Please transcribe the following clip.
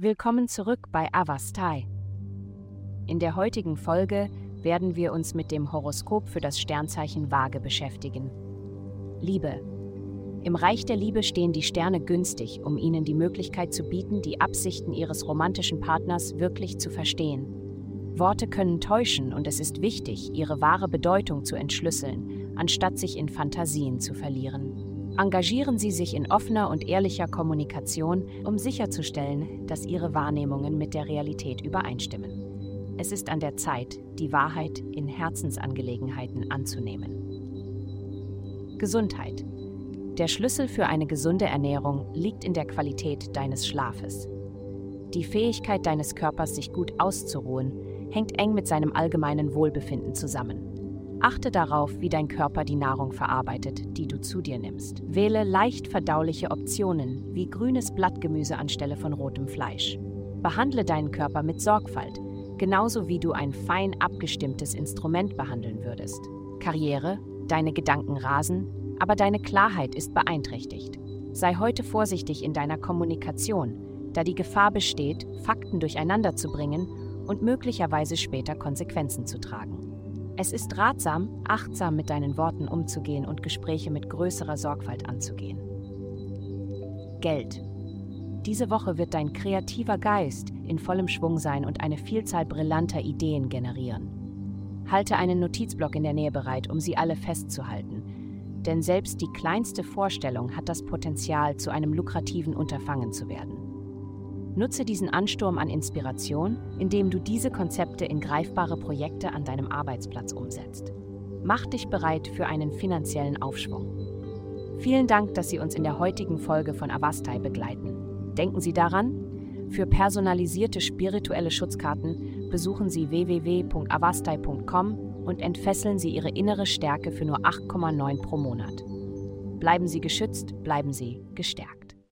Willkommen zurück bei Avastai. In der heutigen Folge werden wir uns mit dem Horoskop für das Sternzeichen Waage beschäftigen. Liebe. Im Reich der Liebe stehen die Sterne günstig, um ihnen die Möglichkeit zu bieten, die Absichten ihres romantischen Partners wirklich zu verstehen. Worte können täuschen und es ist wichtig, ihre wahre Bedeutung zu entschlüsseln, anstatt sich in Fantasien zu verlieren. Engagieren Sie sich in offener und ehrlicher Kommunikation, um sicherzustellen, dass Ihre Wahrnehmungen mit der Realität übereinstimmen. Es ist an der Zeit, die Wahrheit in Herzensangelegenheiten anzunehmen. Gesundheit. Der Schlüssel für eine gesunde Ernährung liegt in der Qualität deines Schlafes. Die Fähigkeit deines Körpers, sich gut auszuruhen, hängt eng mit seinem allgemeinen Wohlbefinden zusammen. Achte darauf, wie dein Körper die Nahrung verarbeitet, die du zu dir nimmst. Wähle leicht verdauliche Optionen wie grünes Blattgemüse anstelle von rotem Fleisch. Behandle deinen Körper mit Sorgfalt, genauso wie du ein fein abgestimmtes Instrument behandeln würdest. Karriere, deine Gedanken rasen, aber deine Klarheit ist beeinträchtigt. Sei heute vorsichtig in deiner Kommunikation, da die Gefahr besteht, Fakten durcheinander zu bringen und möglicherweise später Konsequenzen zu tragen. Es ist ratsam, achtsam mit deinen Worten umzugehen und Gespräche mit größerer Sorgfalt anzugehen. Geld. Diese Woche wird dein kreativer Geist in vollem Schwung sein und eine Vielzahl brillanter Ideen generieren. Halte einen Notizblock in der Nähe bereit, um sie alle festzuhalten, denn selbst die kleinste Vorstellung hat das Potenzial, zu einem lukrativen Unterfangen zu werden. Nutze diesen Ansturm an Inspiration, indem du diese Konzepte in greifbare Projekte an deinem Arbeitsplatz umsetzt. Mach dich bereit für einen finanziellen Aufschwung. Vielen Dank, dass Sie uns in der heutigen Folge von Avastai begleiten. Denken Sie daran, für personalisierte spirituelle Schutzkarten besuchen Sie www.avastai.com und entfesseln Sie Ihre innere Stärke für nur 8,9 pro Monat. Bleiben Sie geschützt, bleiben Sie gestärkt.